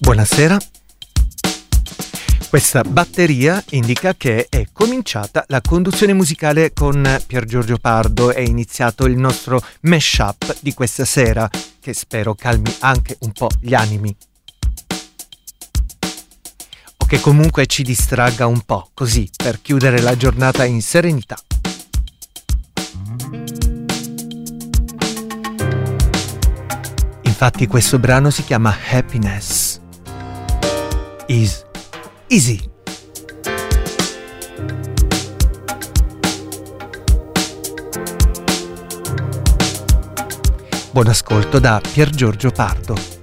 Buonasera. Questa batteria indica che è cominciata la conduzione musicale con Pier Giorgio Pardo, è iniziato il nostro mashup di questa sera, che spero calmi anche un po' gli animi. O che comunque ci distragga un po', così, per chiudere la giornata in serenità. Infatti questo brano si chiama Happiness. Is easy. Buon ascolto da Pier Giorgio Pardo.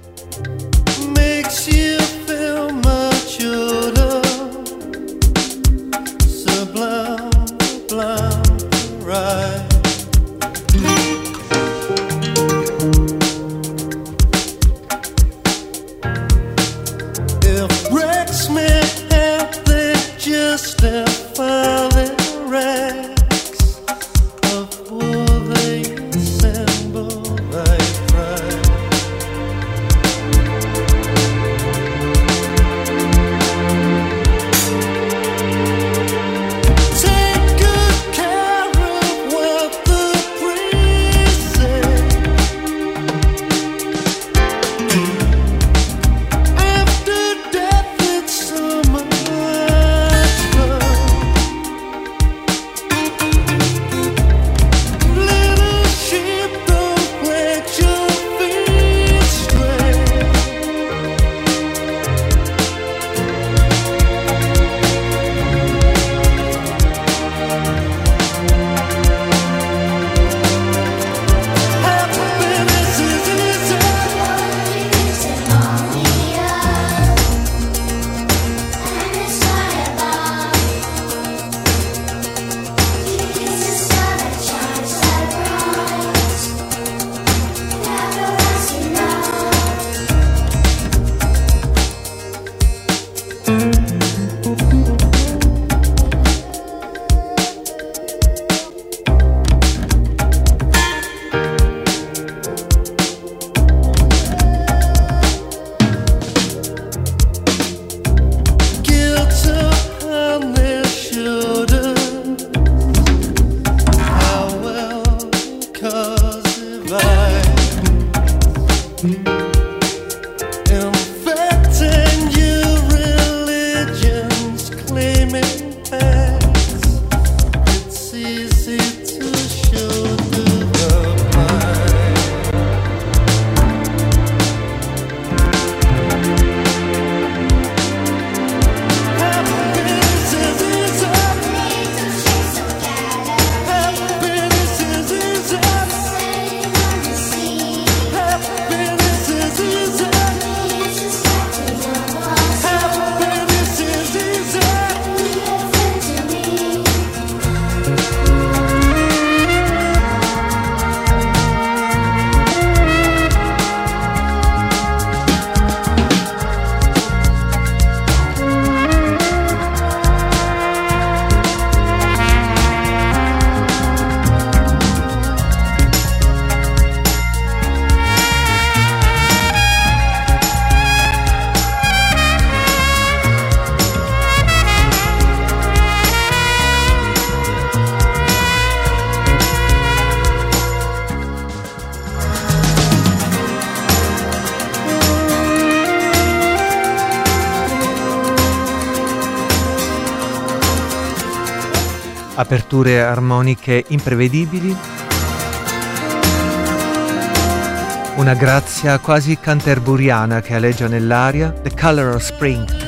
Aperture armoniche imprevedibili, una grazia quasi canterburiana che aleggia nell'aria, The Color of Spring.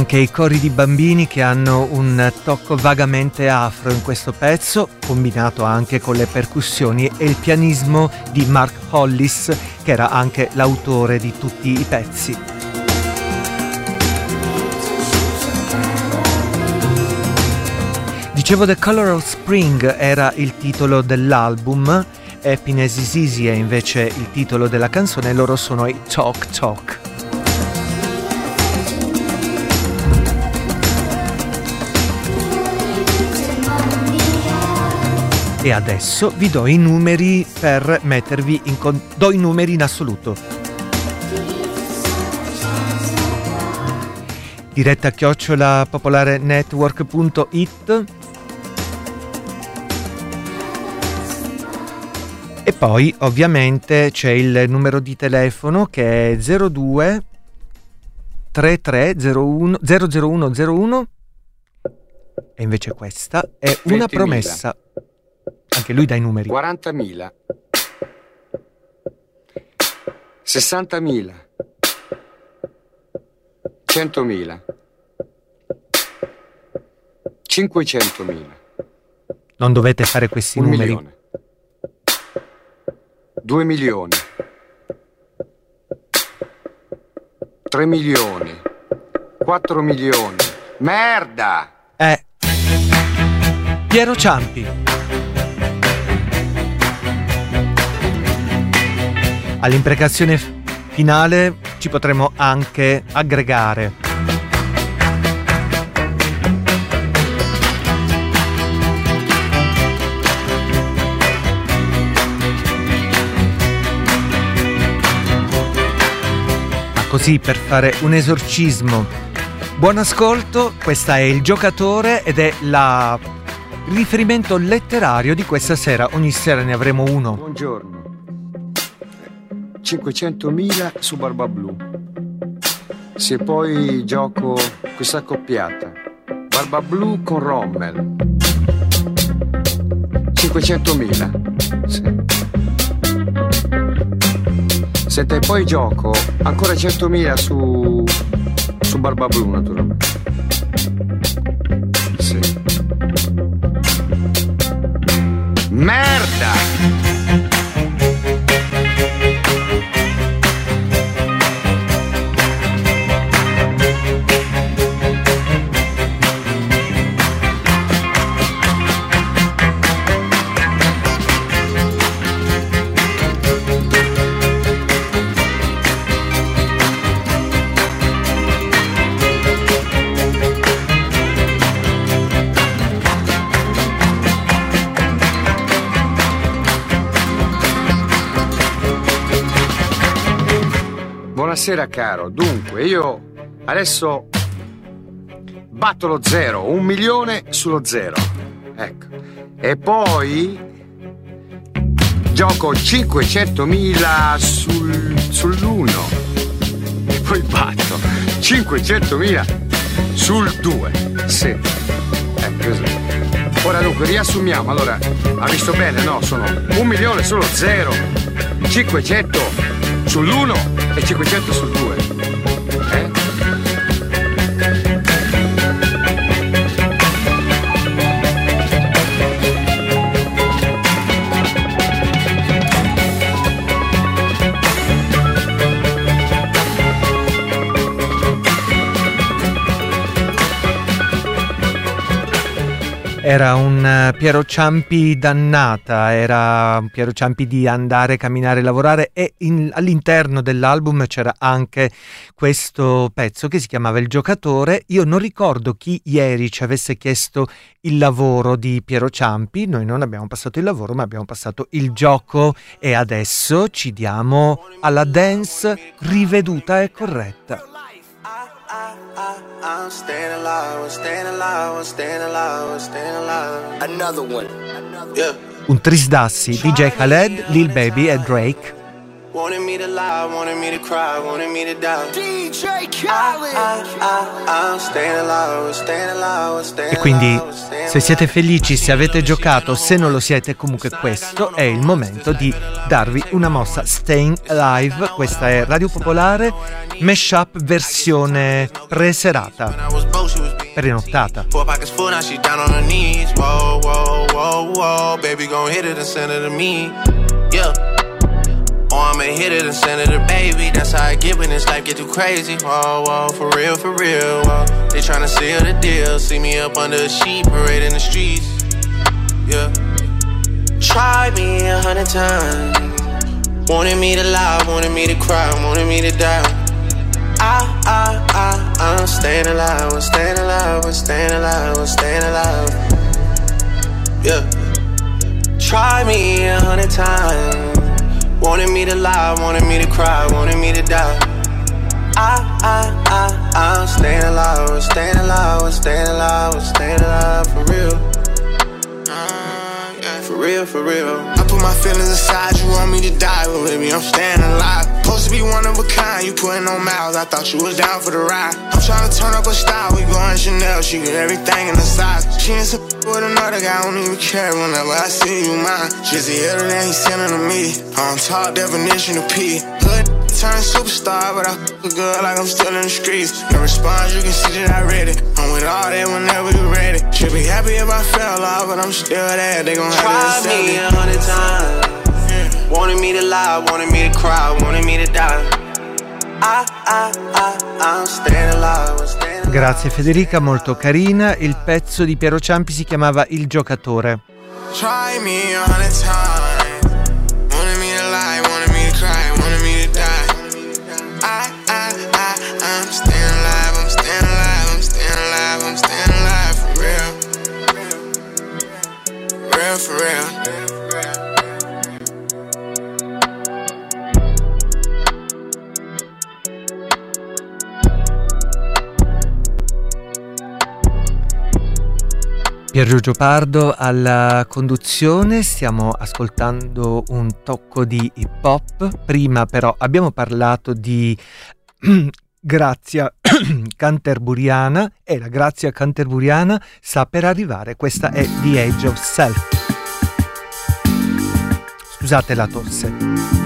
Anche i cori di bambini che hanno un tocco vagamente afro in questo pezzo, combinato anche con le percussioni e il pianismo di Mark Hollis, che era anche l'autore di tutti i pezzi. Dicevo The Color of Spring era il titolo dell'album, Happiness is Easy è invece il titolo della canzone, loro sono i Talk Talk. E adesso vi do i numeri per mettervi in con- do i numeri in assoluto. Diretta chiocciola popolare network.it E poi ovviamente c'è il numero di telefono che è 02 3301 00101 e invece questa è una promessa. Anche lui dà i numeri. 40.000. 60.000. 100.000. 500.000. Non dovete fare questi Un numeri. milione. 2 milioni. 3 milioni. 4 milioni. Merda! È Piero Ciampi. All'imprecazione finale ci potremo anche aggregare. Ma così per fare un esorcismo. Buon ascolto, questa è il giocatore ed è la riferimento letterario di questa sera. Ogni sera ne avremo uno. Buongiorno. 500.000 su Barba Blu. Se poi gioco questa accoppiata. Barba Blu con Rommel. 500.000. Sì. Senta, e poi gioco ancora 100.000 su, su Barba Blu, naturalmente. Sì. Merda! Buonasera caro, dunque io adesso batto lo zero, un milione sullo zero. Ecco. E poi gioco 500.000 sul, sull'uno. E poi batto 500.000 sul 2. Sì. Ecco così. Ora dunque riassumiamo, allora, ha visto bene, no? Sono un milione sullo zero, 500 sull'1 e 500 sul 2. Era un eh, Piero Ciampi dannata, era un Piero Ciampi di andare, camminare, lavorare e in- all'interno dell'album c'era anche questo pezzo che si chiamava Il giocatore. Io non ricordo chi ieri ci avesse chiesto il lavoro di Piero Ciampi, noi non abbiamo passato il lavoro ma abbiamo passato il gioco e adesso ci diamo alla dance riveduta e corretta. I'm staying alive, I'm staying alive, I'm staying alive, I'm staying alive. Another one. Yeah. Un Trisdassi, DJ Khaled, Lil Baby e Drake. Wanted me to lie, wanted me to cry, wanted me to die. DJ Khaled. I, I, I, staying alive, staying alive, staying e quindi se siete felici, se avete giocato, se non lo siete, comunque questo è il momento di darvi una mossa. Staying Alive, questa è Radio Popolare, mashup versione preserata, prenottata. Yeah. Oh, I'ma hit it and send it to baby. That's how I get when this life get too crazy. Whoa, whoa, for real, for real. Whoa. They tryna seal the deal. See me up under a sheet, parade in the streets. Yeah. Try me a hundred times. Wanted me to lie, wanted me to cry, wanted me to die. I, I, I, I'm staying alive, I'm staying alive, I'm staying alive, I'm staying alive. Yeah. Try me a hundred times. Wanted me to lie, wanted me to cry, wanted me to die. I, I, I, I'm staying alive, I'm staying alive, I'm staying alive, I'm staying alive for real. Ah, yeah. For real, for real. Put my feelings aside, you want me to die, but baby, I'm staying alive. Supposed to be one of a kind, you putting on miles, I thought you was down for the ride. I'm trying to turn up a style, we going Chanel, she get everything in the size. She ain't with another guy, I don't even care whenever I see you mine. Just the other than he sending to me. On top definition of P. Hood turn superstar, but I fuck a girl like I'm still in the streets. No response, you can see that I read it. I'm with all that whenever you ready. Should be happy if I fell off, but I'm still there. They gon' have to me a hundred times. Yeah. Wanted me to lie, wanted me to cry, wanted me to die. I, I, I, I'm staying alive, I'm staying Grazie Federica, molto carina. Il pezzo di Piero Ciampi si chiamava Il giocatore. Try me on a time. Real. For real. Pier Giorgio Pardo alla conduzione, stiamo ascoltando un tocco di hip hop, prima però abbiamo parlato di grazia canterburiana e la grazia canterburiana sta per arrivare, questa è The Age of Self. Güzel telaffuz ise.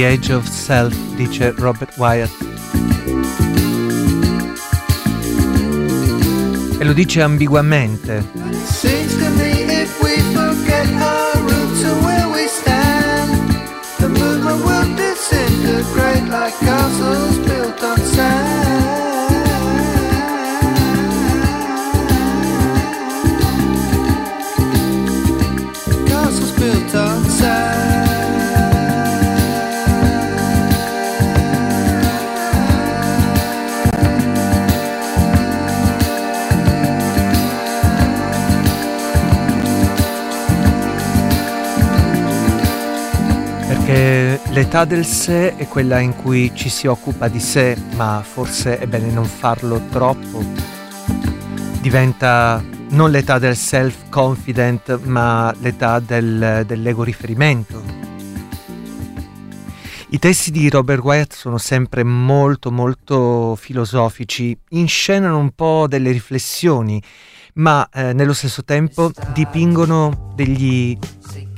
The Age of Self, dice Robert Wyatt. E lo dice ambiguamente. Seems L'età del sé è quella in cui ci si occupa di sé, ma forse è bene non farlo troppo. Diventa non l'età del self-confident, ma l'età del, dell'ego riferimento. I testi di Robert Wyatt sono sempre molto molto filosofici, inscenano un po' delle riflessioni, ma eh, nello stesso tempo dipingono degli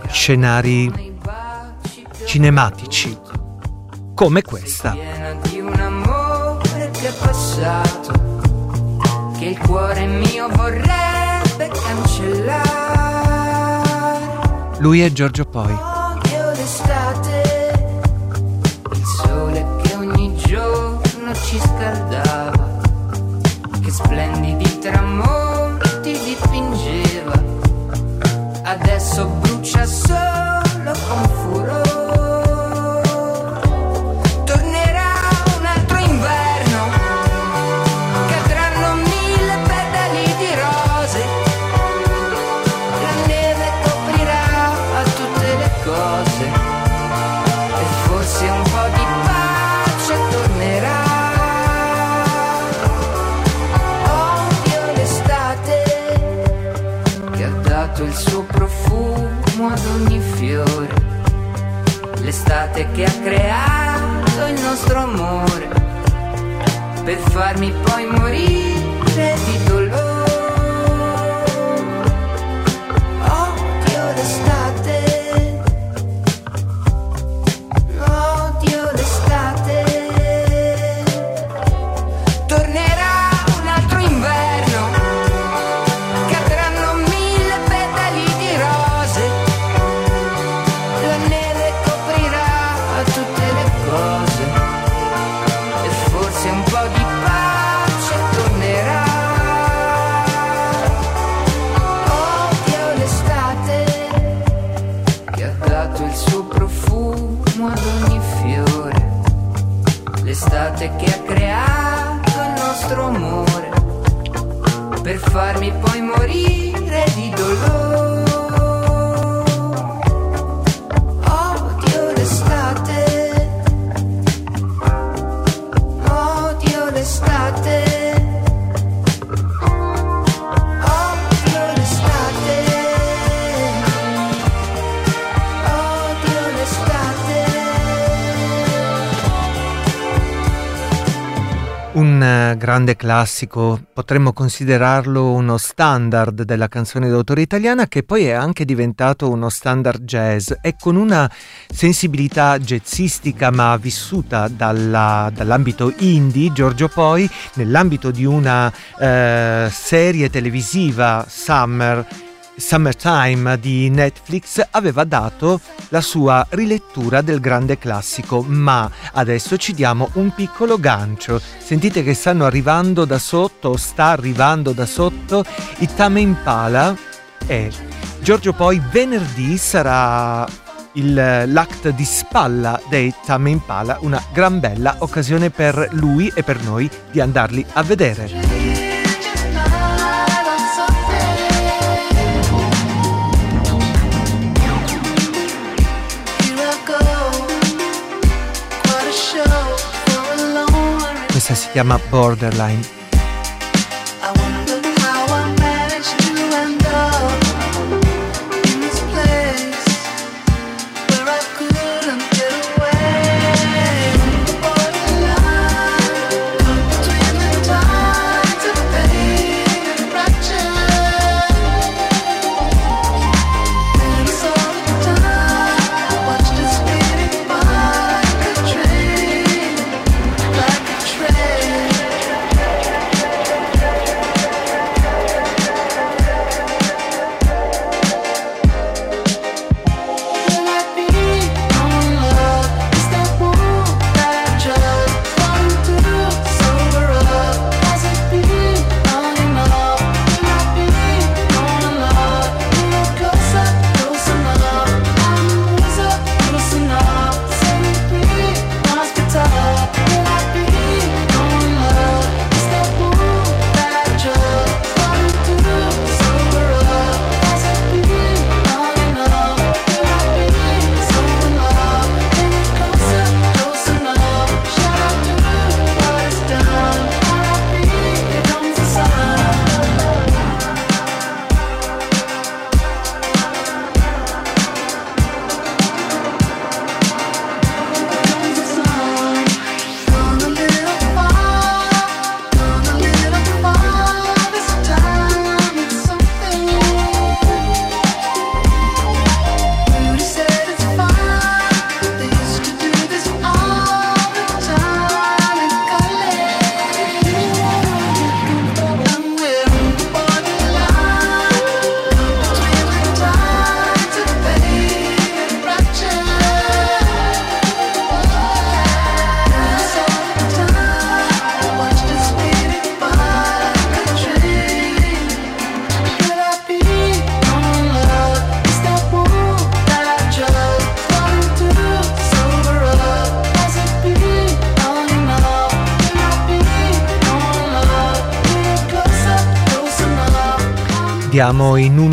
scenari cinematici, come questa. Di un amore che è passato, che il cuore mio vorrebbe cancellare. Lui è Giorgio Poi. L'estate che ha creato il nostro amore per farmi poi morire di dolore. Grande classico, potremmo considerarlo uno standard della canzone d'autore italiana che poi è anche diventato uno standard jazz e con una sensibilità jazzistica ma vissuta dalla, dall'ambito indie, Giorgio Poi nell'ambito di una eh, serie televisiva Summer Summertime di Netflix aveva dato la sua rilettura del grande classico, ma adesso ci diamo un piccolo gancio. Sentite che stanno arrivando da sotto, sta arrivando da sotto i Tame Impala e Giorgio poi venerdì sarà il, l'act di spalla dei Tame Impala, una gran bella occasione per lui e per noi di andarli a vedere. Si chiama Borderline.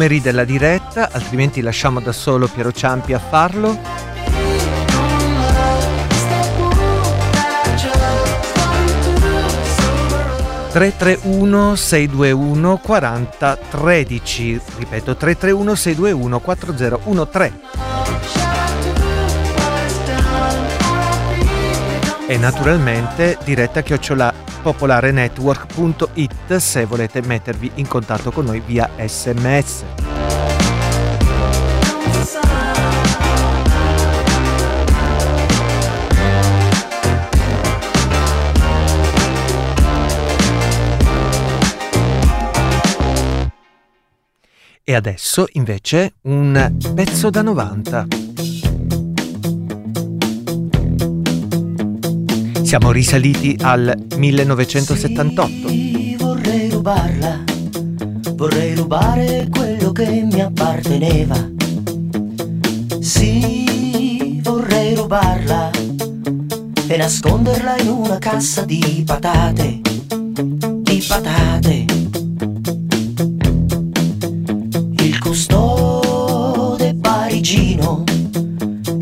Numeri della diretta, altrimenti lasciamo da solo Piero Ciampi a farlo. Tre tre uno sei due uno quaranta tredici ripeto tre tre uno sei due uno quattro zero uno tre e naturalmente diretta chiocciola popolarenetwork.it se volete mettervi in contatto con noi via sms. E adesso invece un pezzo da 90. Siamo risaliti al 1978. Sì, vorrei rubarla, vorrei rubare quello che mi apparteneva. Sì, vorrei rubarla e nasconderla in una cassa di patate, di patate. Custode parigino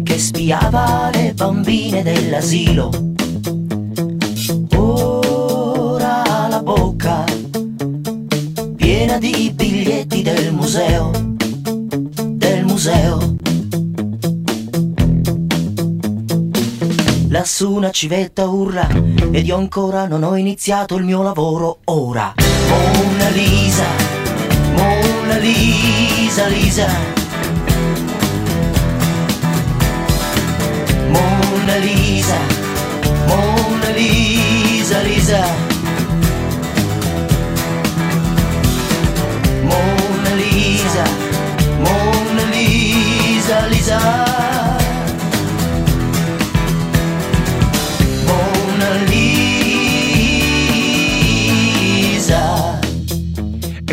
che spiava le bambine dell'asilo di biglietti del museo, del museo. Lassù una civetta urla ed io ancora non ho iniziato il mio lavoro ora. Mona Lisa, Mona Lisa, Lisa. Mona Lisa, Mona Lisa, Lisa. Mona Lisa, Mona Lisa, Lisa.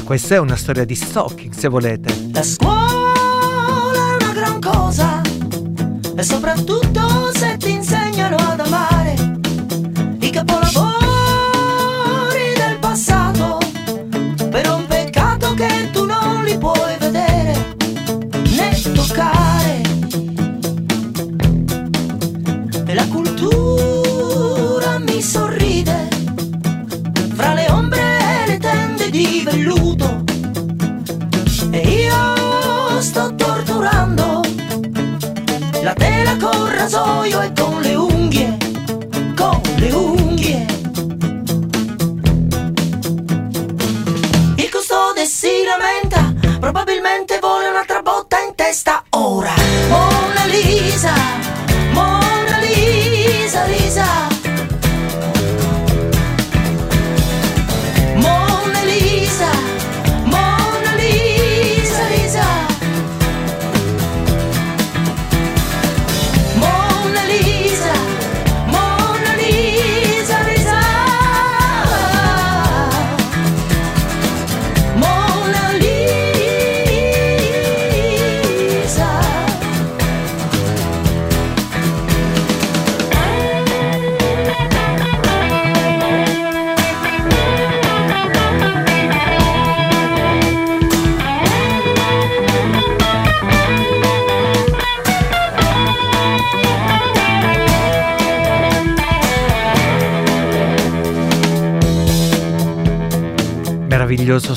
Questa è una storia di stalking, se volete. La scuola è una gran cosa e soprattutto se ti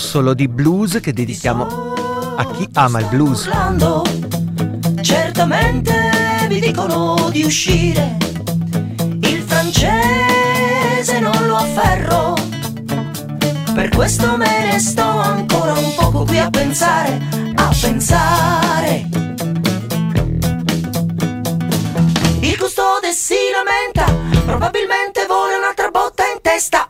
solo di blues che dedichiamo a chi ama il blues. Certamente vi dicono di uscire, il francese non lo afferro, per questo me ne sto ancora un poco qui a pensare, a pensare. Il custode si lamenta, probabilmente vuole un'altra botta in testa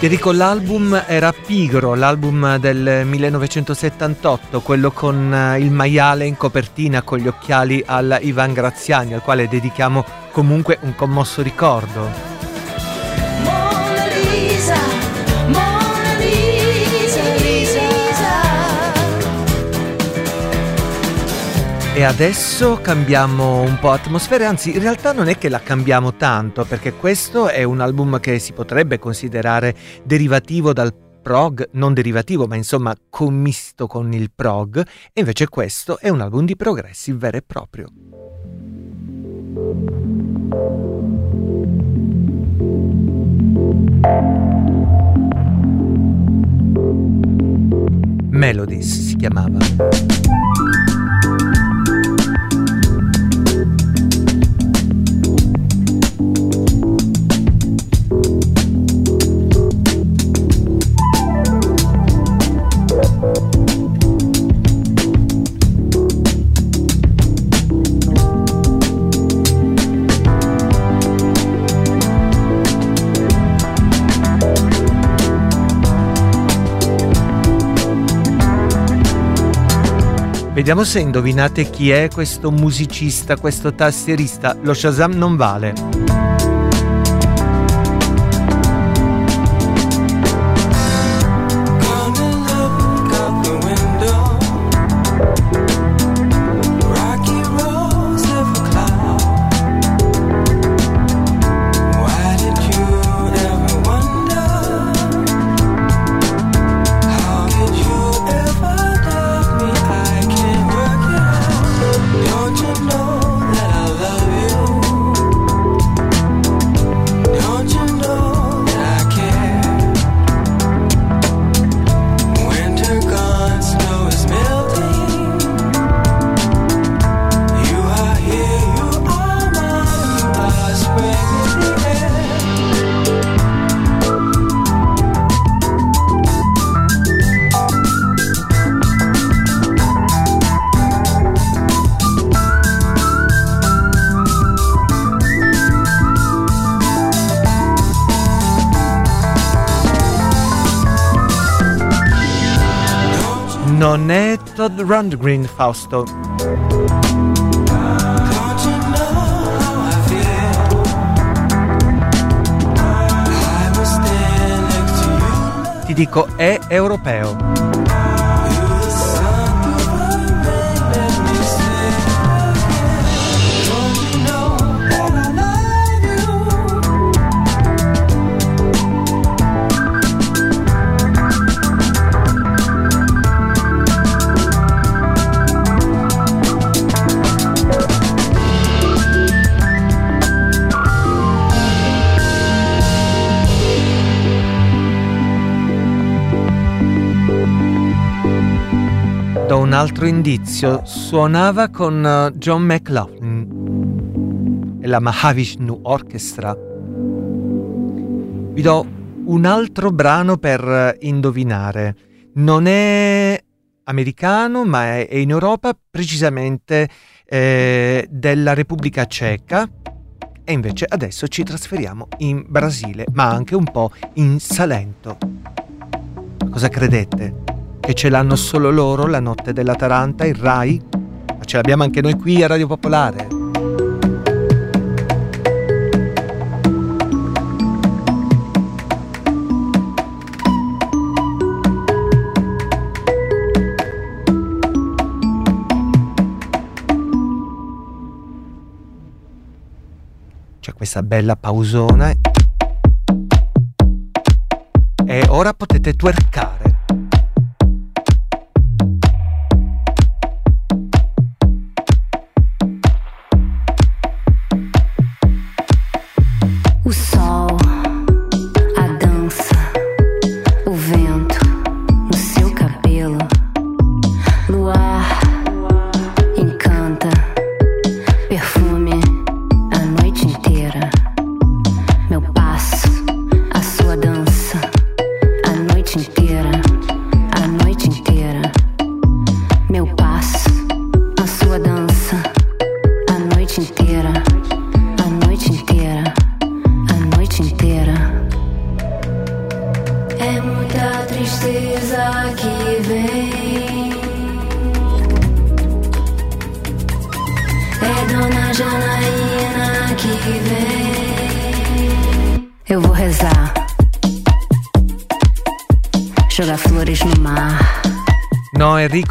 Vi dico, l'album era Pigro, l'album del 1978, quello con eh, il maiale in copertina con gli occhiali alla Ivan Graziani, al quale dedichiamo comunque un commosso ricordo. E adesso cambiamo un po' atmosfera, anzi in realtà non è che la cambiamo tanto, perché questo è un album che si potrebbe considerare derivativo dal prog, non derivativo, ma insomma commisto con il prog, e invece questo è un album di progressive vero e proprio. Melodies si chiamava. Vediamo se indovinate chi è questo musicista, questo tastierista. Lo Shazam non vale. Rundgren, Fausto. Ti dico, è europeo. Altro indizio, suonava con uh, John McLaughlin e la Mahavishnu Orchestra. Vi do un altro brano per uh, indovinare. Non è americano, ma è in Europa, precisamente eh, della Repubblica Ceca. E invece adesso ci trasferiamo in Brasile, ma anche un po' in Salento. Cosa credete? Che ce l'hanno solo loro, la notte della Taranta, il Rai, ma ce l'abbiamo anche noi qui a Radio Popolare. C'è questa bella pausona e ora potete twerkare.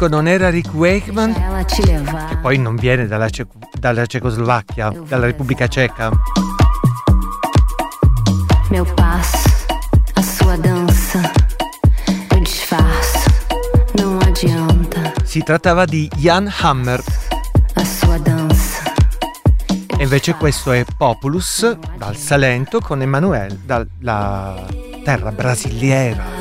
Enrico non era Rick Wakeman, che poi non viene dalla, Ce- dalla Cecoslovacchia, dalla Repubblica Ceca. Meu passo, a sua dança, eu disfarço, não adianta. Si trattava di Jan Hammer. A sua dança. E invece questo è Populus dal Salento con Emanuele dalla terra brasiliera.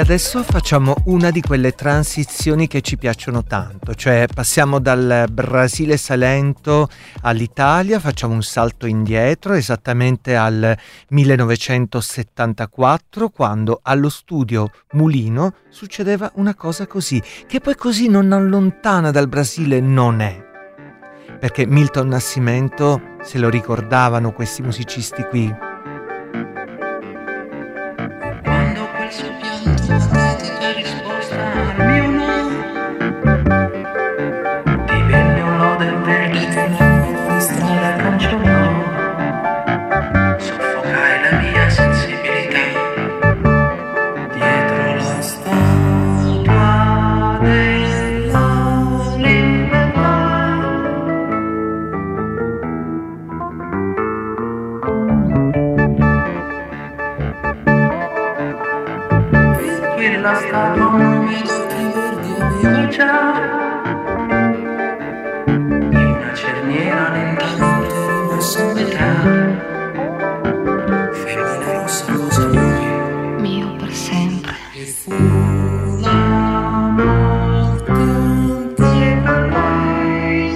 Adesso facciamo una di quelle transizioni che ci piacciono tanto, cioè passiamo dal Brasile Salento all'Italia, facciamo un salto indietro esattamente al 1974 quando allo studio Mulino succedeva una cosa così, che poi così non allontana dal Brasile non è. Perché Milton Nascimento se lo ricordavano questi musicisti qui. nella scatola misti verdi avevi già. In una cerniera nella mente rossa metà femmina rossa rosa lui mio per sempre. E fu la morte a lei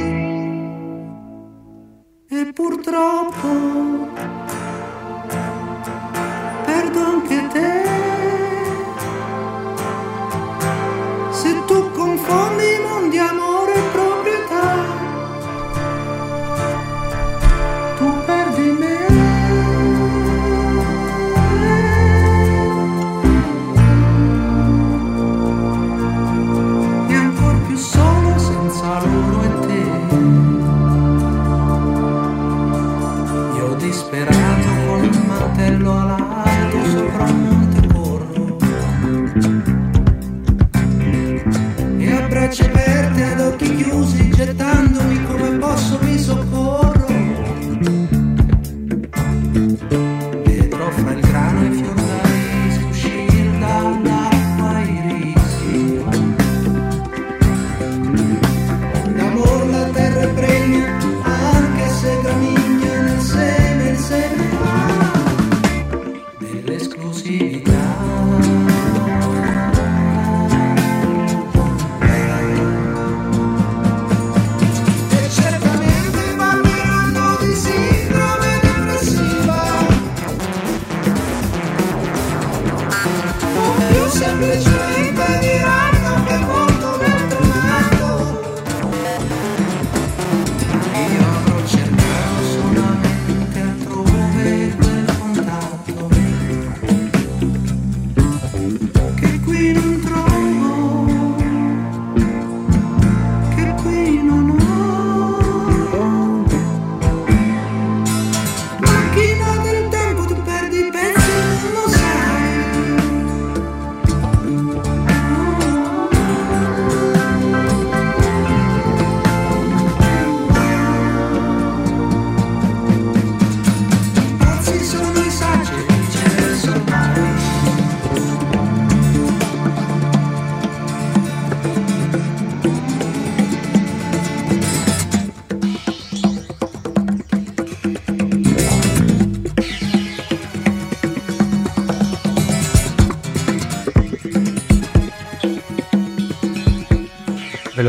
e purtroppo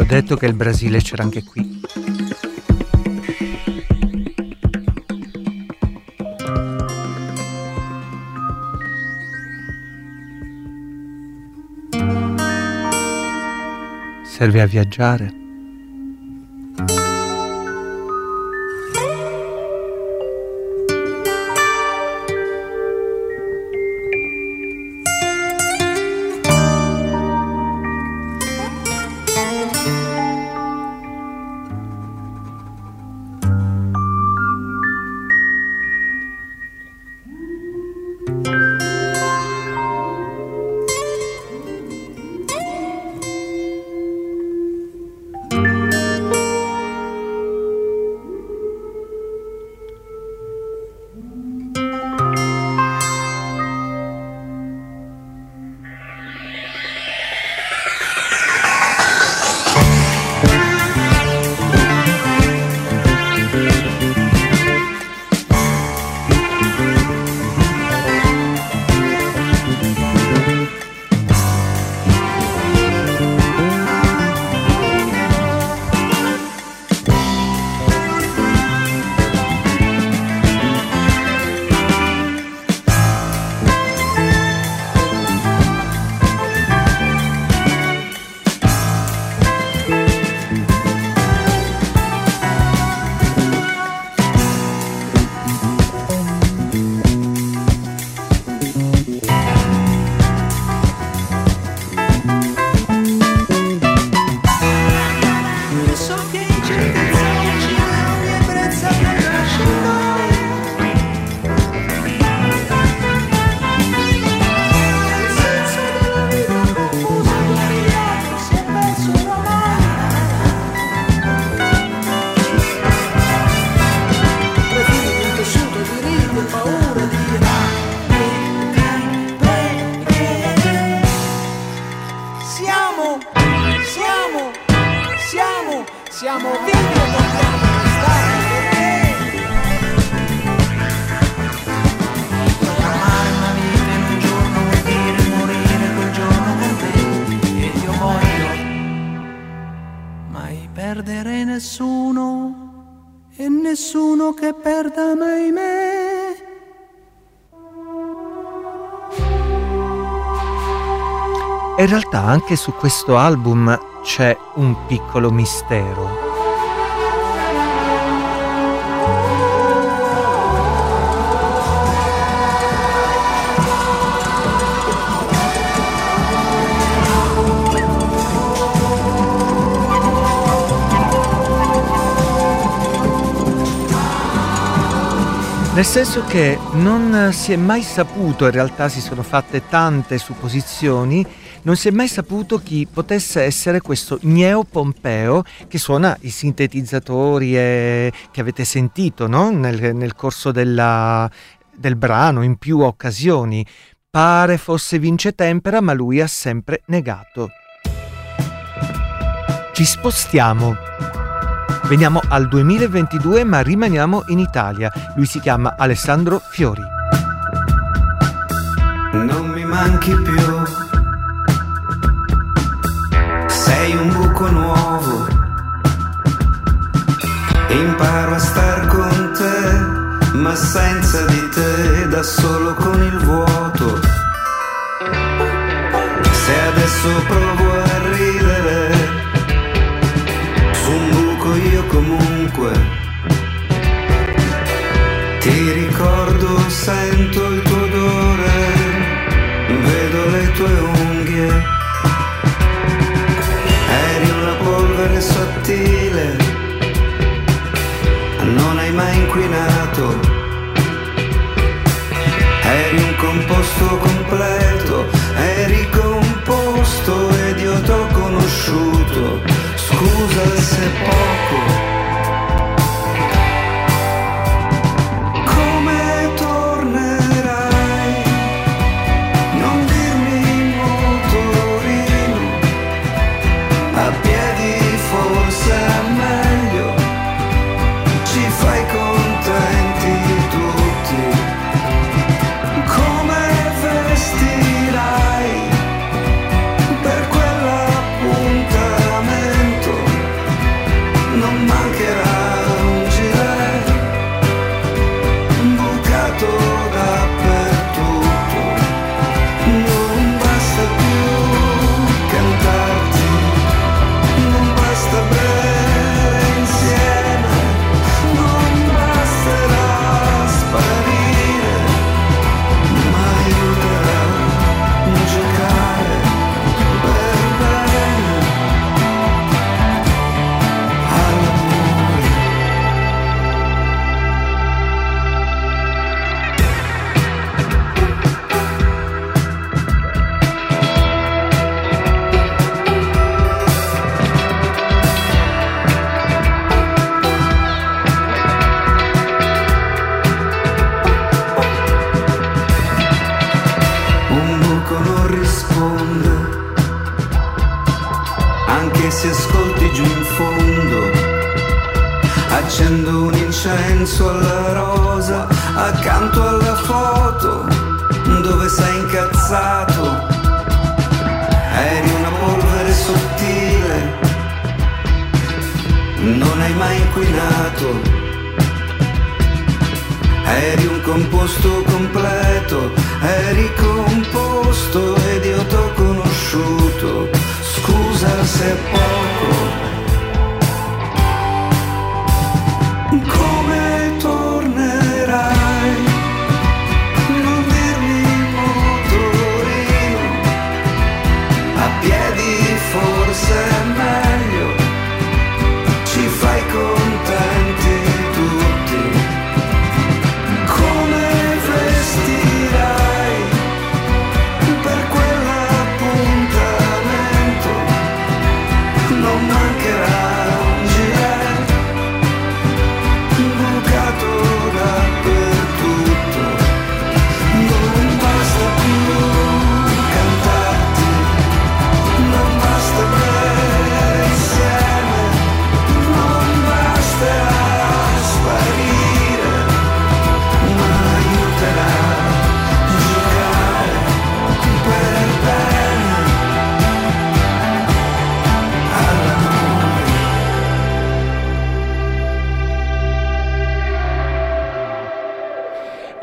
detto che il Brasile c'era anche qui. Serve a viaggiare. Anche su questo album c'è un piccolo mistero. Nel senso che non si è mai saputo, in realtà si sono fatte tante supposizioni, non si è mai saputo chi potesse essere questo Gneo Pompeo che suona i sintetizzatori e, che avete sentito no? nel, nel, corso della, del brano in più occasioni. Pare fosse Vince Tempera, ma lui ha sempre negato. Ci spostiamo. Veniamo al 2022, ma rimaniamo in Italia. Lui si chiama Alessandro Fiori. Non mi manchi più Imparo a star con te, ma senza di te, da solo con il vuoto. Se adesso provo a ridere, su un buco io comunque. Ti ricordo, sento il tuo odore, vedo le tue unghie polvere sottile, non hai mai inquinato, eri un composto completo, eri composto ed io t'ho conosciuto, scusa se poco.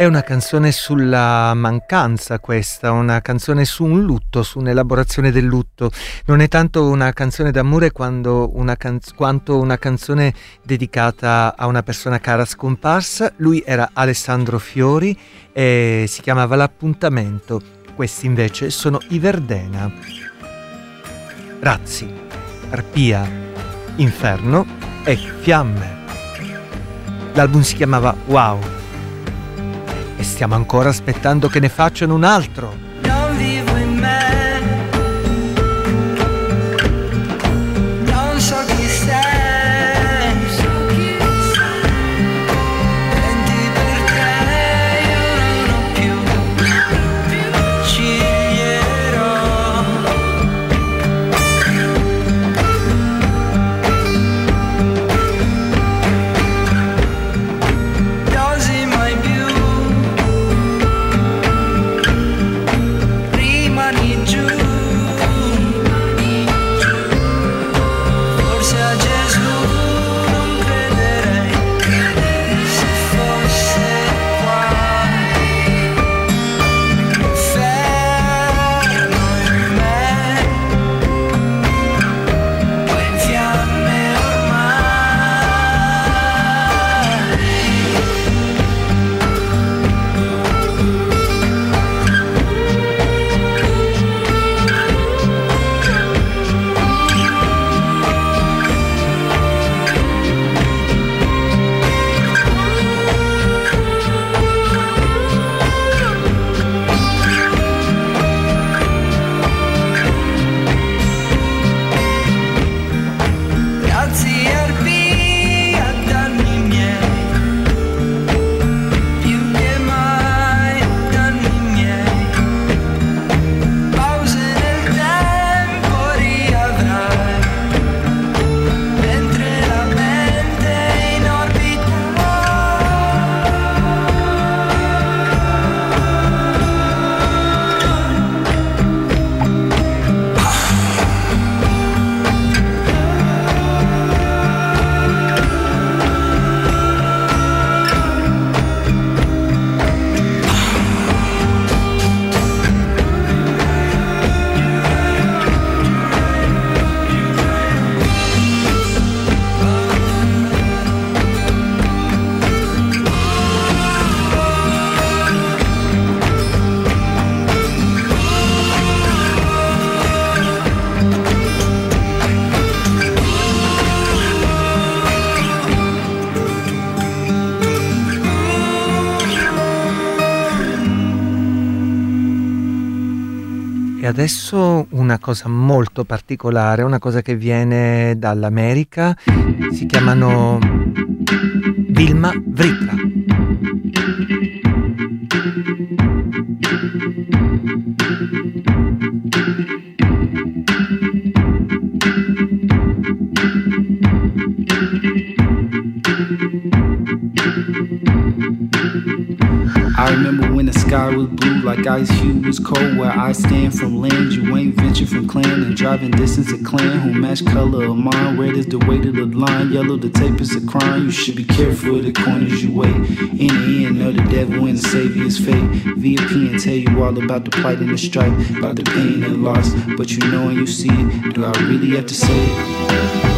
È una canzone sulla mancanza questa, una canzone su un lutto, su un'elaborazione del lutto. Non è tanto una canzone d'amore una canz- quanto una canzone dedicata a una persona cara scomparsa. Lui era Alessandro Fiori e si chiamava L'appuntamento. Questi invece sono i Verdena. Razzi, Arpia, Inferno e Fiamme. L'album si chiamava Wow e stiamo ancora aspettando che ne facciano un altro. Adesso una cosa molto particolare, una cosa che viene dall'America, si chiamano Vilma Vritra. Sky was blue like ice hue was cold. Where I stand from land, you ain't venture from clan and driving distance a clan who match color of mine. Red is the weight of the line, yellow the tape is a crime. You should be careful of the corners you wait. In the end, know the devil and the savior's fate. VIP and tell you all about the plight and the strife, about the pain and loss. But you know and you see it, do I really have to say it?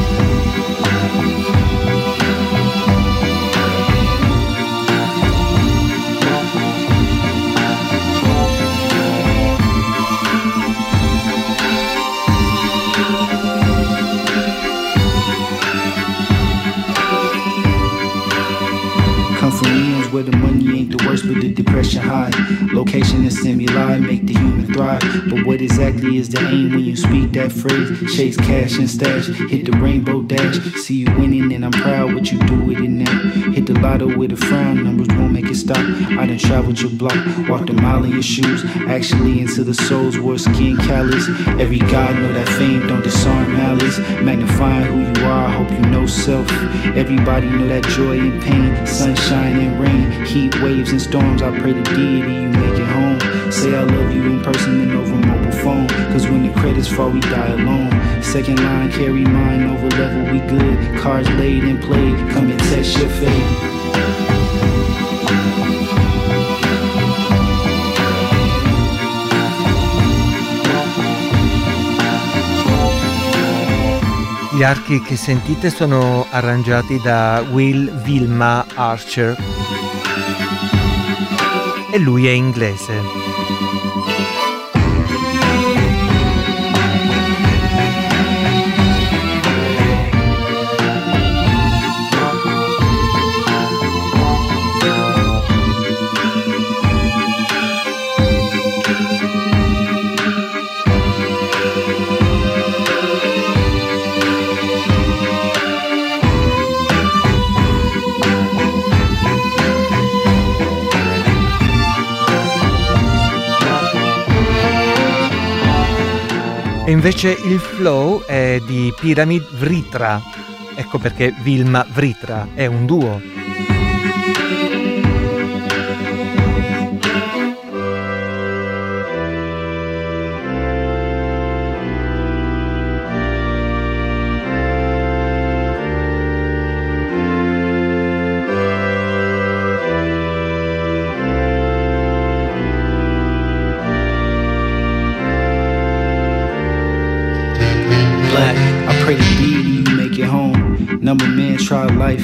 The depression high. Location and stimuli make the human thrive. But what exactly is the aim when you speak that phrase? Chase cash and stash, hit the rainbow dash. See you winning, and I'm proud what you do with it now. Hit the lotto with a frown, numbers won't make it stop. I done traveled your block, walked a mile in your shoes. Actually, into the soul's worst skin callous. Every god know that fame don't disarm malice. Magnifying who you are, hope you know self. Everybody know that joy and pain, sunshine and rain. Heat waves and storms, I pray to deity you make it home. Say I love you in person and over mobile phone. Cause when the credits fall, we die alone. Second line, carry mine over level, we good. Cards laid and played, come and test your fate. Gli archi che sentite sono arrangiati da Will Vilma Archer lui è inglese. Invece il flow è di Pyramid Vritra. Ecco perché Vilma Vritra è un duo.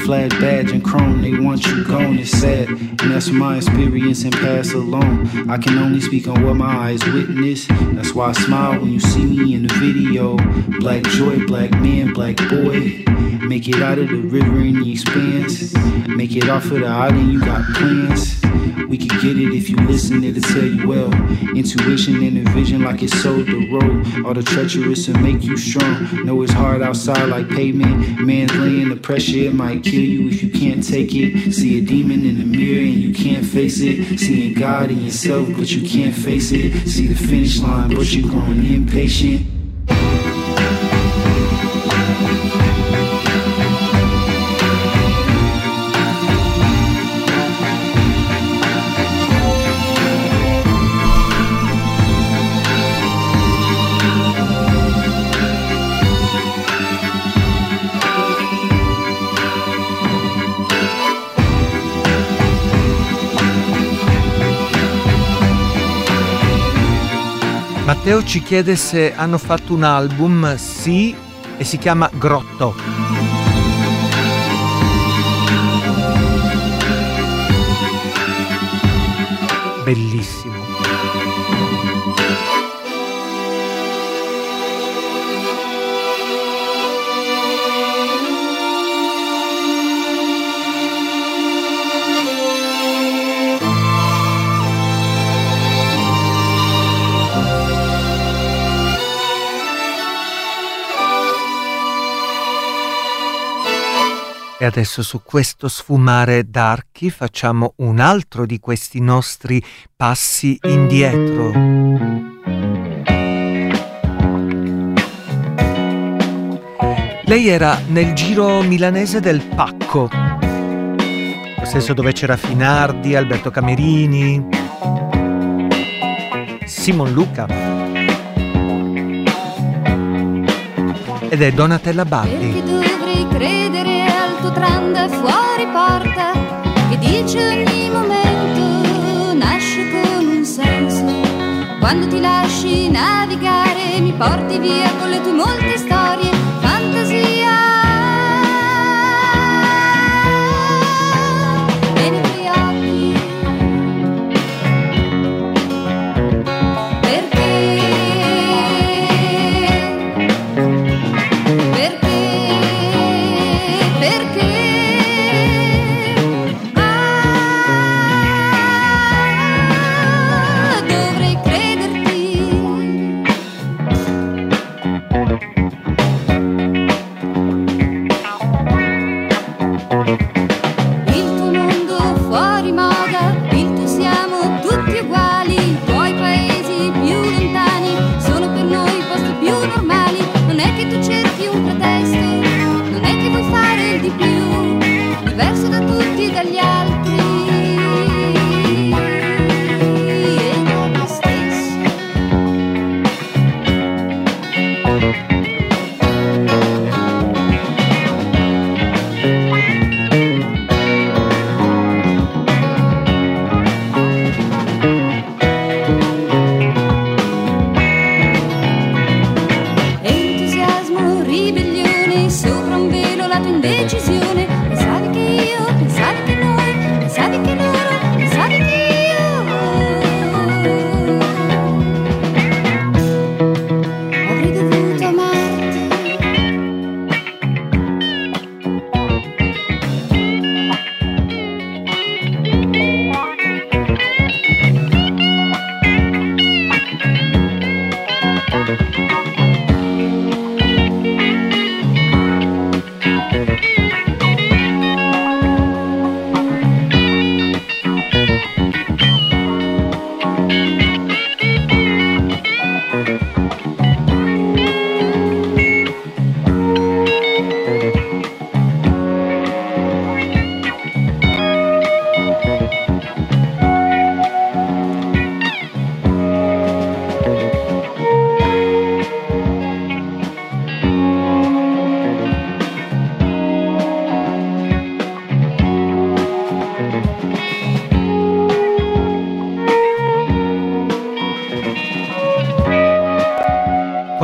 Flag badge and chrome. They want you gone, it's sad. And that's my experience and pass along. I can only speak on what my eyes witness. That's why I smile when you see me in the video. Black joy, black man, black boy. Make it out of the river in the expanse. Make it off of the island, you got plans. We could get it if you listen, it'll tell you well. Intuition and a vision like it's sold the road. All the treacherous will make you strong. Know it's hard outside like pavement. Man's laying the pressure, it might kill you if you can't take it. See a demon in the mirror and you can't face it. Seeing God in yourself, but you can't face it. See the finish line, but you're growing impatient. Matteo ci chiede se hanno fatto un album, sì, e si chiama Grotto. Bellissimo. E adesso su questo sfumare d'archi facciamo un altro di questi nostri passi indietro. Lei era nel giro milanese del Pacco, lo stesso dove c'era Finardi, Alberto Camerini. Simon Luca. Ed è Donatella Baldi. Perché dovrei credere al tuo trend fuori porta che dice ogni momento nasce con un senso. Quando ti lasci navigare mi porti via con le tue molte storie,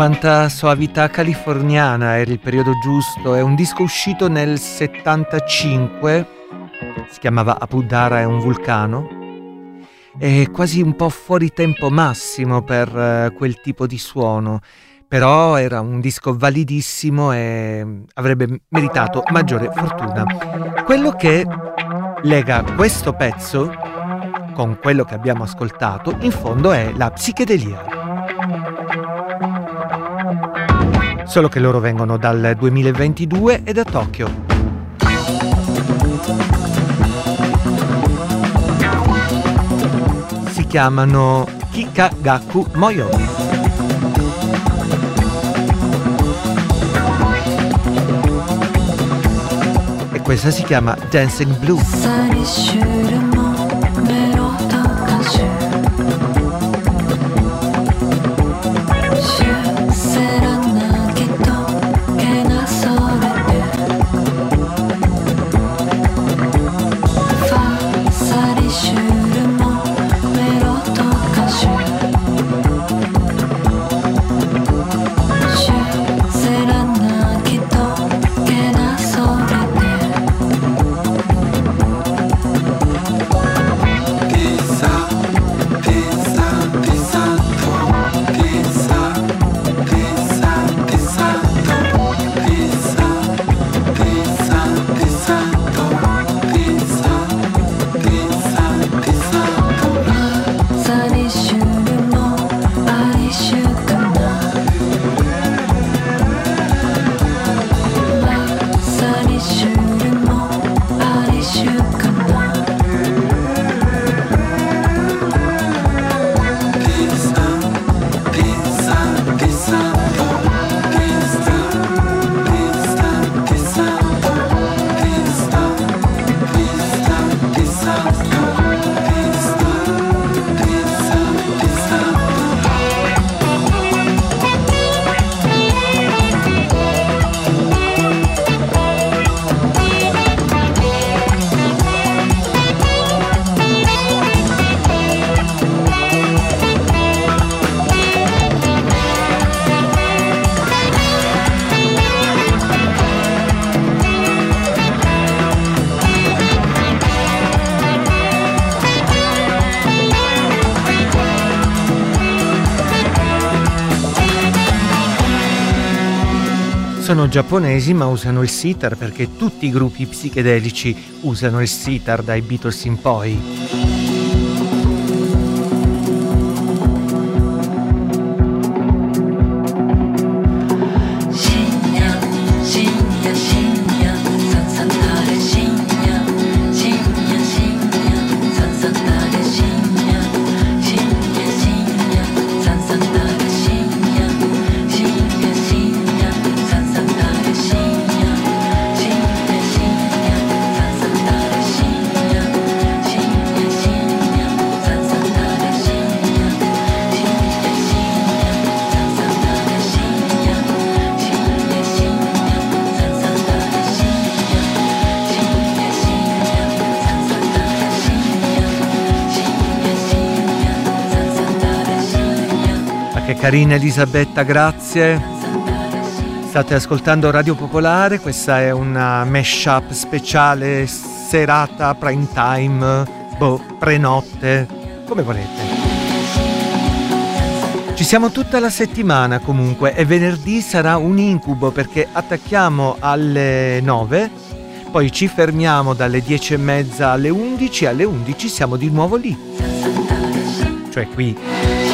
Quanta soavità californiana era il periodo giusto, è un disco uscito nel 75, si chiamava Apudara è un vulcano, è quasi un po' fuori tempo massimo per eh, quel tipo di suono, però era un disco validissimo e avrebbe meritato maggiore fortuna. Quello che lega questo pezzo con quello che abbiamo ascoltato, in fondo è la psichedelia. Solo che loro vengono dal 2022 e da Tokyo. Si chiamano Kikagaku Moyo. E questa si chiama Dancing Blue. Sono giapponesi ma usano il sitar perché tutti i gruppi psichedelici usano il sitar dai Beatles in poi. Carina Elisabetta, grazie. State ascoltando Radio Popolare, questa è una mashup speciale serata prime time, boh, prenotte, come volete. Ci siamo tutta la settimana comunque e venerdì sarà un incubo perché attacchiamo alle 9, poi ci fermiamo dalle 10 e mezza alle 11 e alle 11 siamo di nuovo lì. Cioè qui.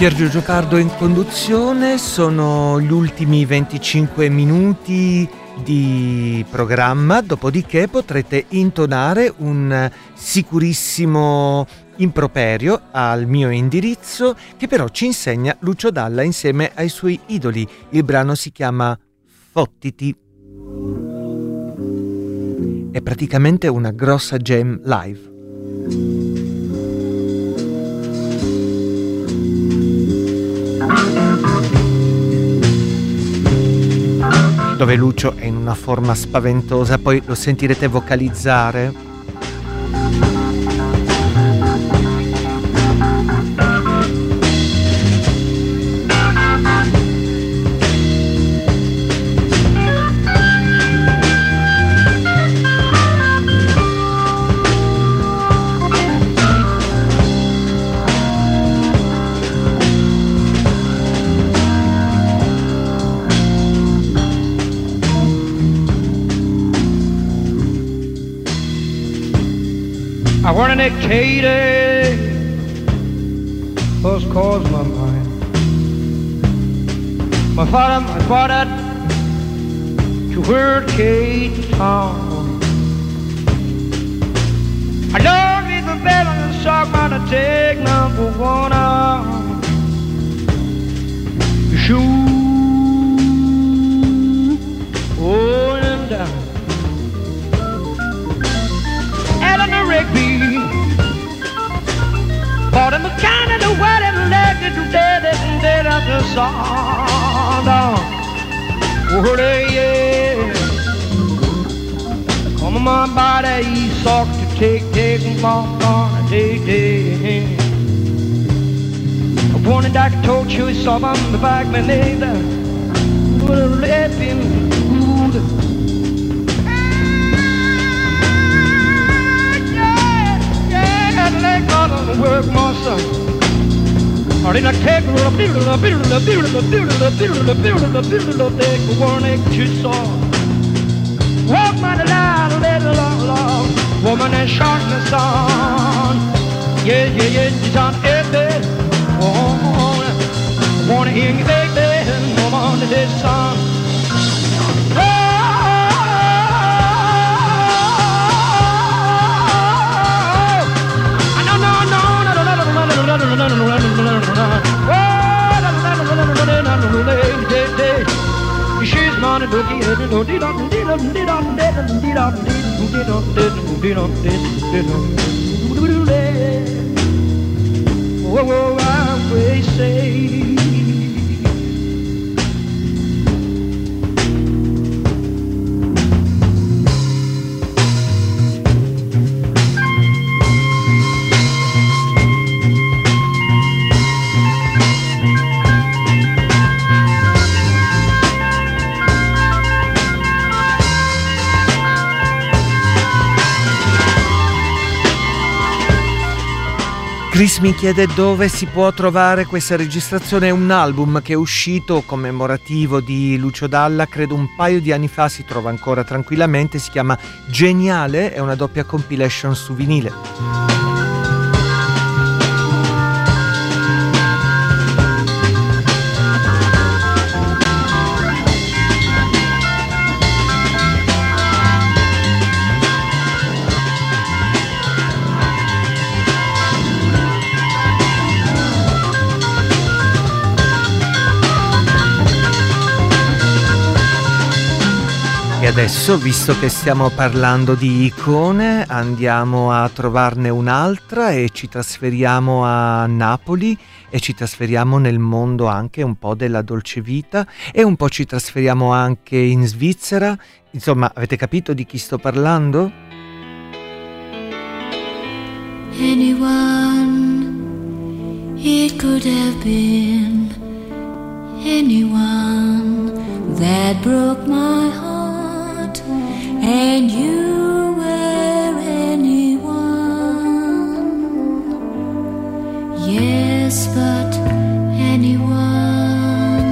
Pier Giorgio Pardo in conduzione, sono gli ultimi 25 minuti di programma, dopodiché potrete intonare un sicurissimo improperio al mio indirizzo che però ci insegna Lucio Dalla insieme ai suoi idoli. Il brano si chiama Fottiti. È praticamente una grossa jam live. Dove Lucio è in una forma spaventosa, poi lo sentirete vocalizzare Katie was cause my mind. My father, my father, to where Kate town. I don't need the bell on the sock, man, to take number one out. Shoot, Lord, I'm kind of the way that led you to dead and dead of the song. Oh, yeah. Come on, body, you sock to take, take, and walk on a day, day. I wanted I could you, it's all on the back, my neighbor. a have in! him. work, my son. Or in a cake, a biddle, a biddle, a biddle, a biddle, a biddle, a biddle, a biddle, a take one egg to saw. Walk my light, little long, long, woman and shark the sun. Yeah, yeah, yeah, She's on every, oh. Wanna hear you, baby, woman, this song. Oh, I always say Chris mi chiede dove si può trovare questa registrazione, è un album che è uscito commemorativo di Lucio Dalla, credo un paio di anni fa, si trova ancora tranquillamente, si chiama Geniale, è una doppia compilation su vinile. Adesso, visto che stiamo parlando di icone, andiamo a trovarne un'altra e ci trasferiamo a Napoli e ci trasferiamo nel mondo anche un po' della dolce vita e un po' ci trasferiamo anche in Svizzera. Insomma, avete capito di chi sto parlando? Anyone, it could have been anyone that broke my heart. And you were anyone. Yes, but anyone.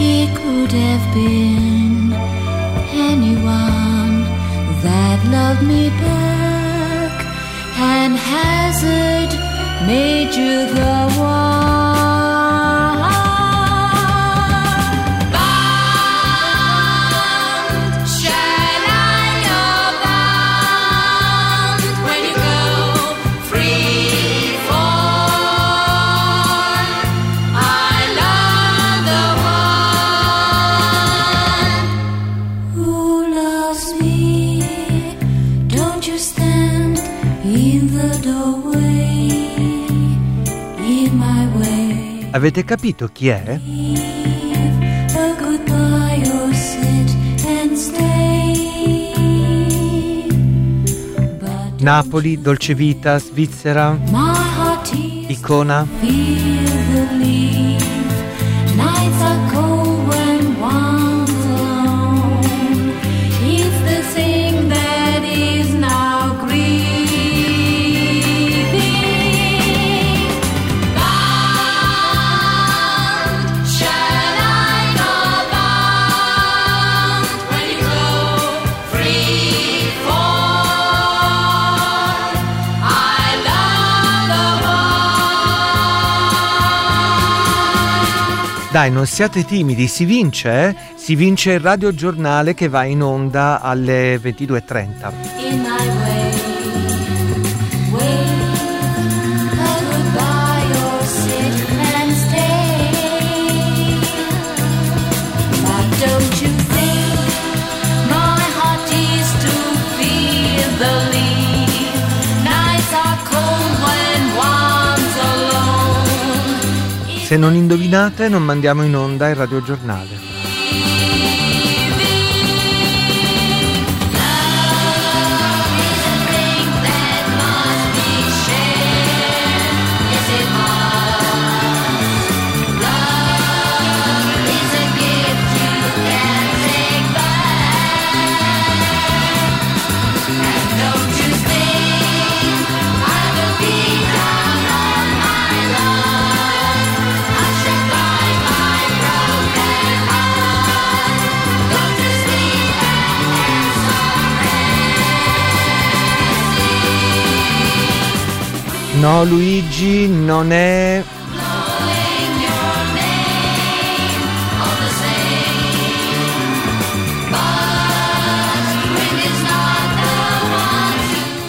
He could have been anyone that loved me back, and hazard made you the one. Avete capito chi è? Napoli, Dolce Vita, Svizzera, Icona. Dai, non siate timidi, si vince, eh? Si vince il radiogiornale che va in onda alle 22.30. Se non indovinate non mandiamo in onda il radiogiornale. No Luigi, non è...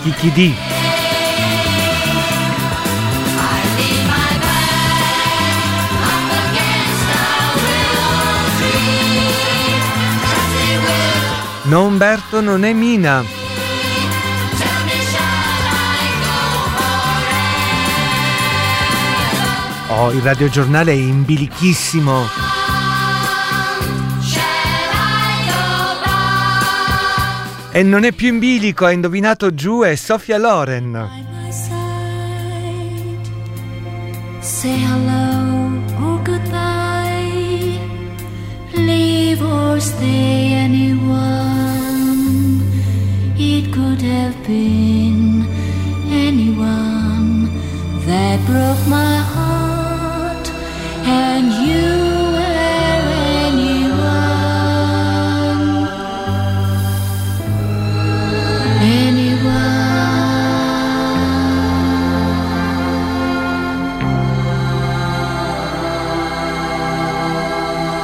Kiki D. No Umberto non è Mina. Oh, il radiogiornale è in bilichissimo. E non è più in bilico, ha indovinato giù, è Sofia Loren. Say hello or goodbye. Leave or stay anyone. It could have been anyone that broke my heart,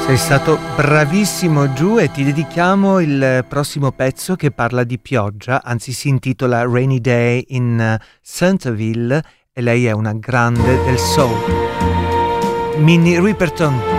Sei stato bravissimo giù e ti dedichiamo il prossimo pezzo che parla di pioggia, anzi si intitola Rainy Day in Centerville e lei è una grande del soul. Minnie Riperton.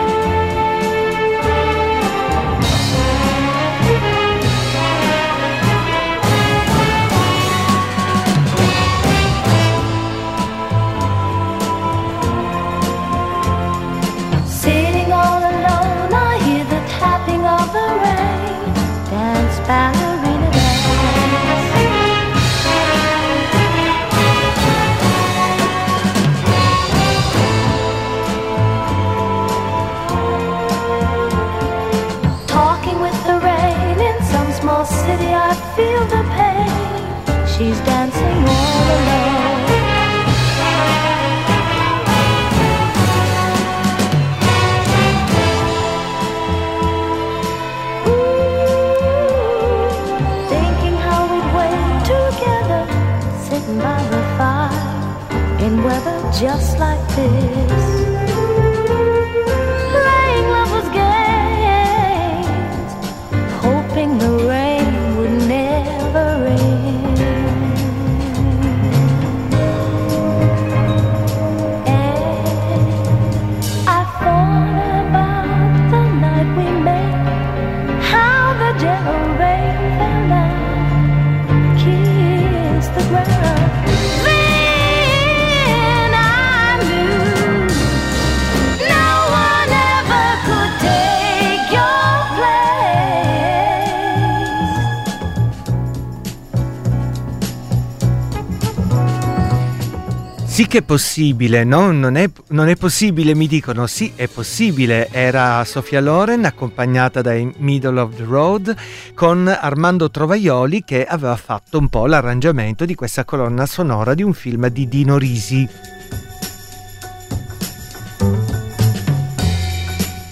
Che è possibile, no? Non è, non è possibile, mi dicono. Sì, è possibile. Era Sofia Loren accompagnata dai Middle of the Road con Armando Trovaioli che aveva fatto un po' l'arrangiamento di questa colonna sonora di un film di Dino Risi.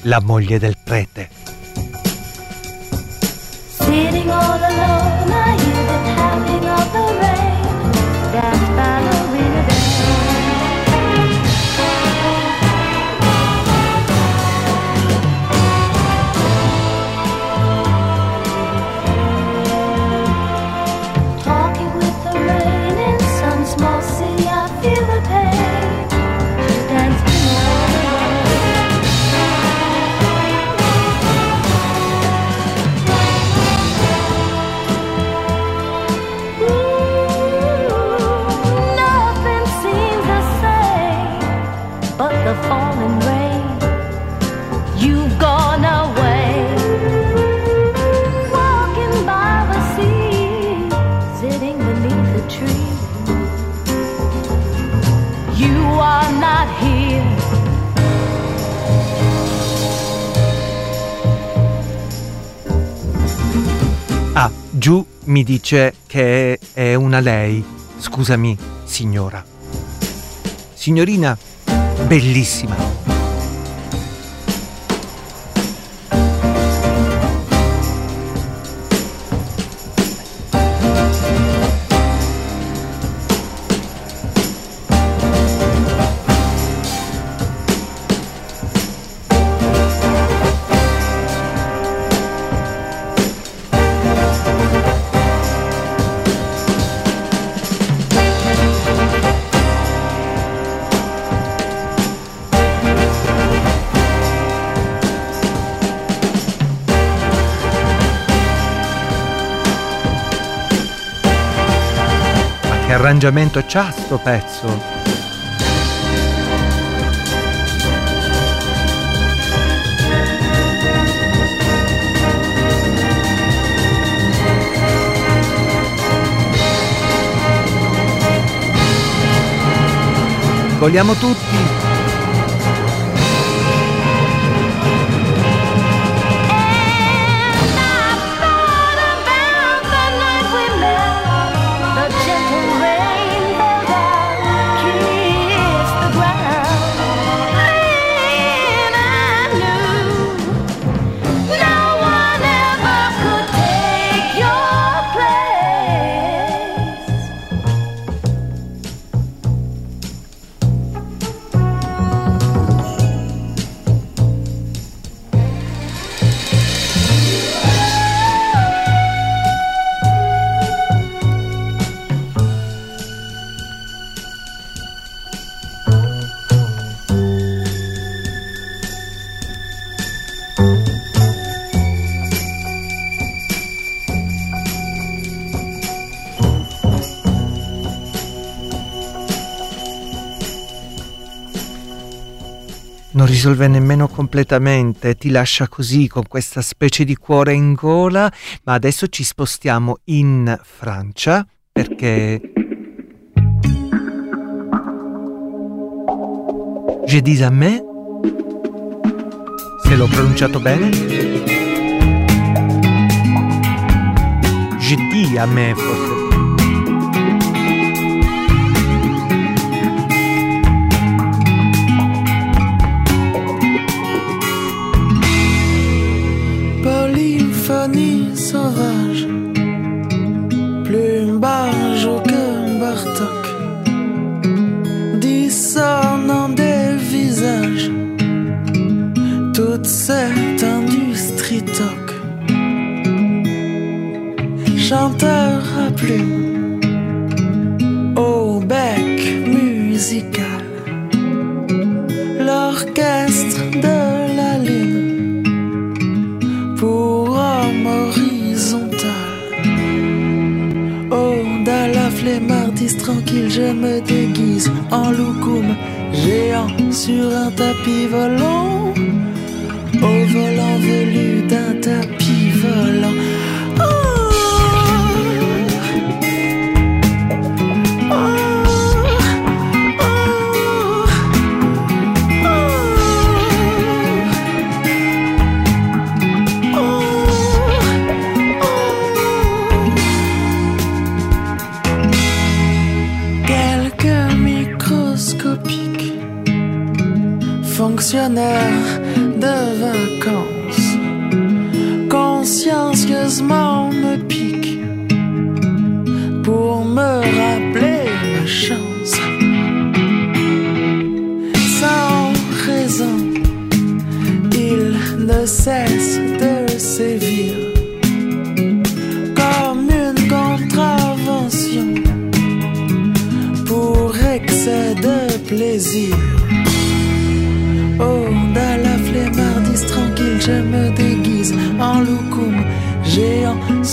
La moglie del prete. Sitting all alone, I hear the tapping You are not here. Ah, giù mi dice che è una lei. Scusami, signora. Signorina, bellissima. Arrangiamento c'ha sto pezzo? Vogliamo tutti risolve nemmeno completamente, ti lascia così con questa specie di cuore in gola, ma adesso ci spostiamo in Francia perché... Je dis à me, se l'ho pronunciato bene, je dis à me forse. Polyphonie sauvage, plus barge que Bartok, dissonant des visages, toute cette industrie toc, chanteur à plumes, je me déguise en loukoum géant sur un tapis volant. Au volant velu d'un tapis volant. 있잖아.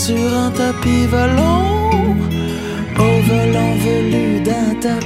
Sur un tapis volant. Au volant velu d'un tapis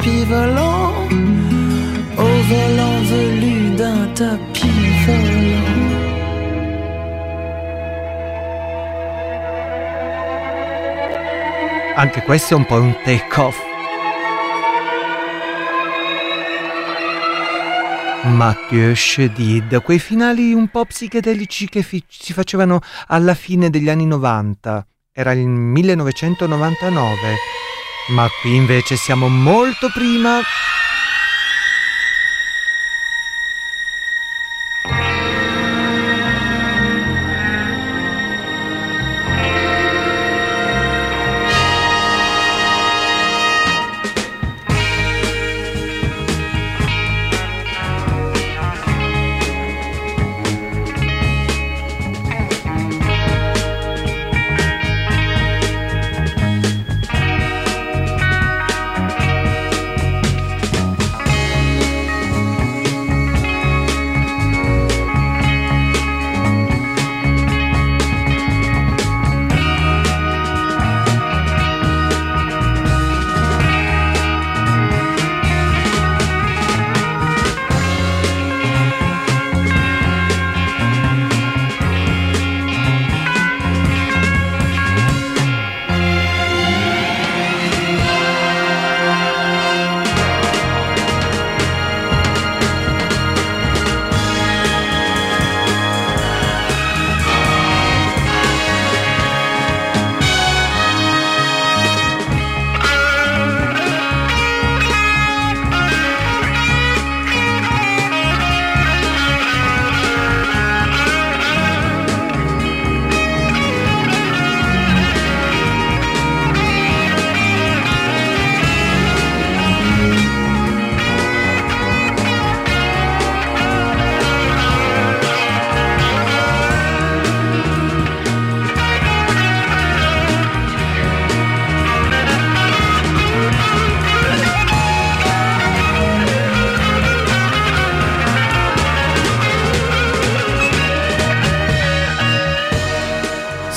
tapis volant. Au volant velu d'un tapis volant. Anche questo è un po' un take off. Mathieu Chédid, quei finali un po' psichedelici che fi- si facevano alla fine degli anni 90. Era il 1999. Ma qui invece siamo molto prima.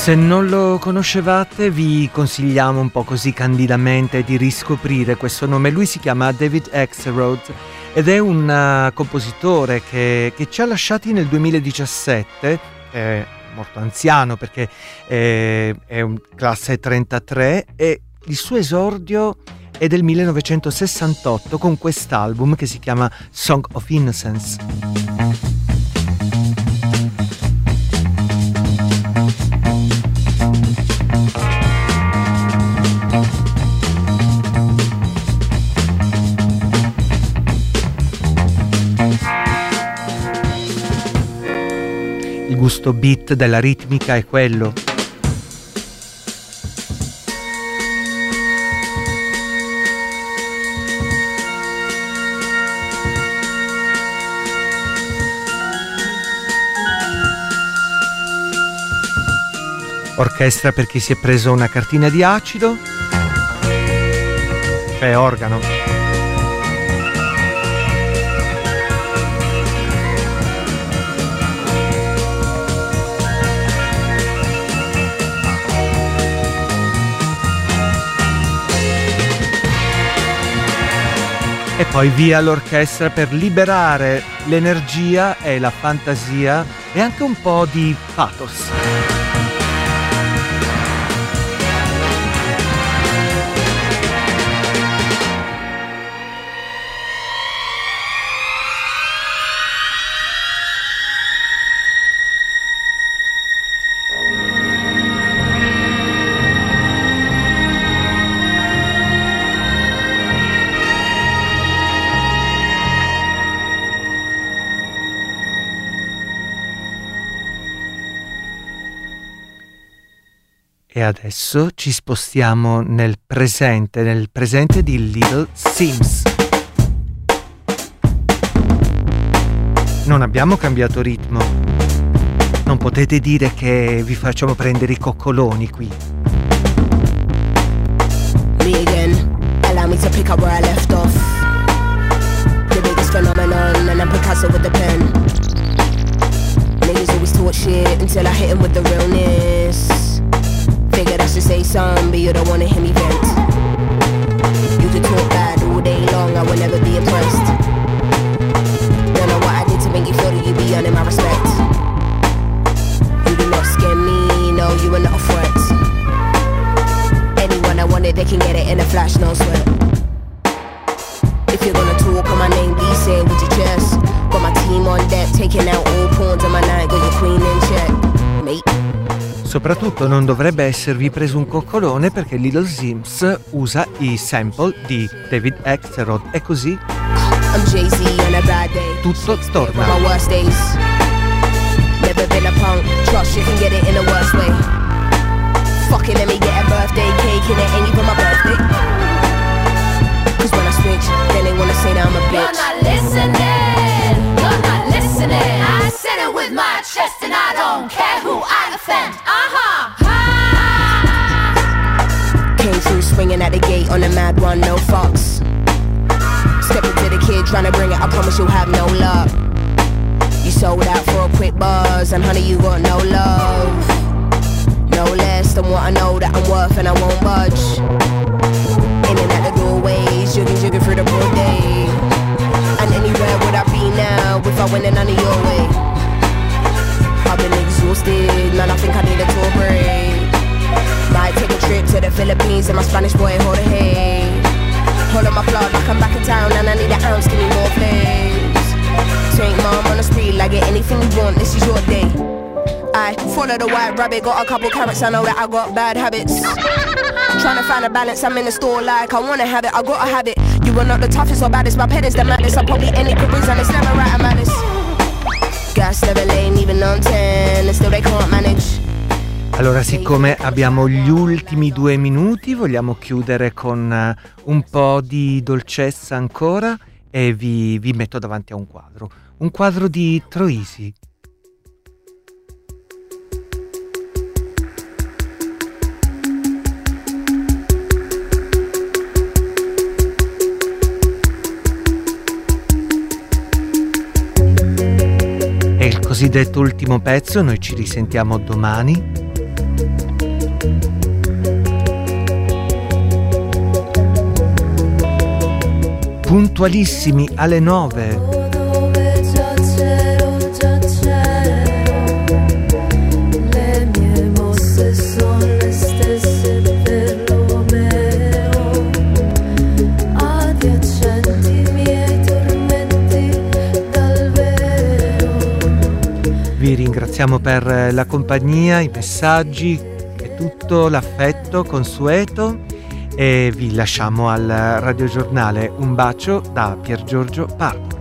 Se non lo conoscevate vi consigliamo un po' così candidamente di riscoprire questo nome. Lui si chiama David Axelrod ed è un uh, compositore che, che, ci ha lasciati nel 2017, è molto anziano perché è, è un classe 33 e il suo esordio è del 1968 con quest'album che si chiama Song of Innocence. Gusto beat della ritmica è quello. Orchestra per chi si è preso una cartina di acido, cioè organo. E poi via l'orchestra per liberare l'energia e la fantasia e anche un po' di pathos. E adesso ci spostiamo nel presente, nel presente di Little Sims. Non abbiamo cambiato ritmo. Non potete dire che vi facciamo prendere i coccoloni qui. Me allow me to pick up where I left off. The biggest phenomenon, and I'm Picasso with the pen. Niggas always talk shit until I hit him with the realness. Figured I should say something, but you don't wanna hear me vent. You can talk bad all day long, I will never be impressed. Don't know what I did to make you feel that you be earning my respect. You do not scare me, no, you are not a threat. Anyone I wanted, they can get it in a flash, no sweat. If you're gonna talk on my name, be say it with your chest. Got my team on deck, taking out all pawns on my night, got your queen in check, mate. Soprattutto non dovrebbe esservi preso un coccolone perché Little Sims usa i sample di David Axelrod. E così? Tutto torna. Never and honey, you got no love. No less than what I know that I'm worth, and I won't budge. In and out the doorways, jigging, jigging through the broad day. And anywhere would I be now if I went in of your way? I've been exhausted, man, I think I need a tour break. Might take a trip to the Philippines and my Spanish boy hand. Hold on my plug like I'm back in town and I need an ounce, give me more please. Take mom on the street, like get anything you want, this is your day. I follow the white rabbit, got a couple carrots, I know that I got bad habits. Trying to find a balance, I'm in the store like I wanna have it, I gotta have it. You are not the toughest or baddest, my pet is the maddest. I probably any careers and it's never right, I'm honest. Gas never lane, even on 10, and still they can't manage. Allora, siccome abbiamo gli ultimi due minuti, vogliamo chiudere con eh, un po' di dolcezza ancora e vi, vi metto davanti a un quadro un quadro di Troisi. E il cosiddetto ultimo pezzo, noi ci risentiamo domani puntualissimi alle 9 ringraziamo per la compagnia, i messaggi e tutto l'affetto consueto e vi lasciamo al radiogiornale. Un bacio da Pier Giorgio Pardo.